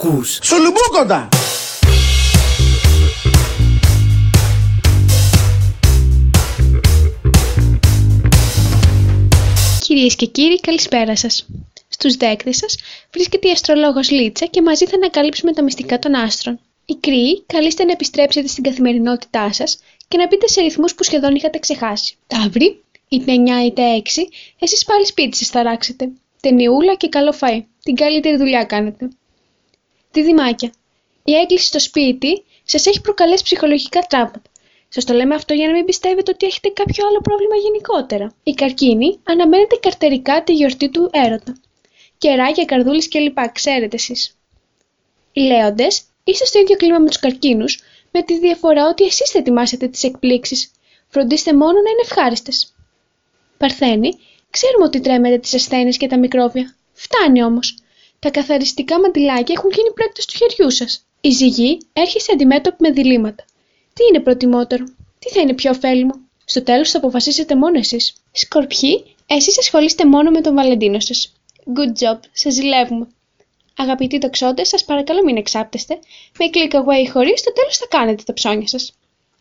Ακούς Σουλουμπούκοντα! Κυρίες και κύριοι, καλησπέρα σας. Στους δέκτες σας βρίσκεται η αστρολόγος Λίτσα και μαζί θα ανακαλύψουμε τα μυστικά των άστρων. Οι κρύοι καλείστε να επιστρέψετε στην καθημερινότητά σας και να μπείτε σε ρυθμούς που σχεδόν είχατε ξεχάσει. Ταύροι, είτε 9 είτε 6, εσείς πάλι σπίτι σας θα ράξετε. Ταινιούλα και καλό φαΐ. Την καλύτερη δουλειά κάνετε. Διδυμάκια. Η έγκληση στο σπίτι σας έχει προκαλέσει ψυχολογικά τραύματα. Σας το λέμε αυτό για να μην πιστεύετε ότι έχετε κάποιο άλλο πρόβλημα γενικότερα. Η καρκίνη αναμένεται καρτερικά τη γιορτή του έρωτα. Κεράκια, καρδούλες κλπ. Ξέρετε εσείς. Οι λέοντες είστε στο ίδιο κλίμα με τους καρκίνους, με τη διαφορά ότι εσείς θα ετοιμάσετε τις εκπλήξεις. Φροντίστε μόνο να είναι ευχάριστες. Παρθένη, ξέρουμε ότι τρέμετε τις ασθένειες και τα μικρόβια. Φτάνει όμως. Τα καθαριστικά μαντιλάκια έχουν γίνει πρέκτος του χεριού σας. Η ζυγή έρχεσαι αντιμέτωπη με διλήμματα. Τι είναι προτιμότερο, τι θα είναι πιο ωφέλιμο; Στο τέλος θα αποφασίσετε μόνο εσείς. Σκορπιοί, εσείς ασχολείστε μόνο με τον Βαλεντίνο σας. Good job, σας ζηλεύουμε. Αγαπητοί τοξότες, σας παρακαλώ μην εξάπτεστε. Με click away χωρίς, στο τέλος θα κάνετε τα ψώνια σας.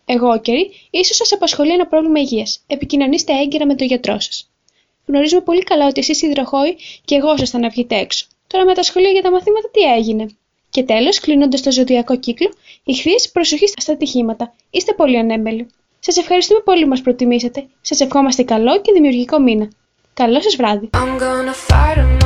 Εγώ, καιρή, ίσως σας απασχολεί ένα πρόβλημα υγείας. Επικοινωνήστε έγκαιρα με τον γιατρό σας. Γνωρίζουμε πολύ καλά ότι εσείς υδροχόοι και εγώ ήσασταν να βγείτε έξω. Τώρα με τα σχολεία για τα μαθήματα τι έγινε; Και τέλος, κλείνοντας το ζωτιακό κύκλο, ηχθεί προσοχή στα ατυχήματα. Είστε πολύ ανέμπελοι. Σας ευχαριστούμε πολύ που μας προτιμήσατε. Σας ευχόμαστε καλό και δημιουργικό μήνα. Καλό σας βράδυ. I'm gonna fight em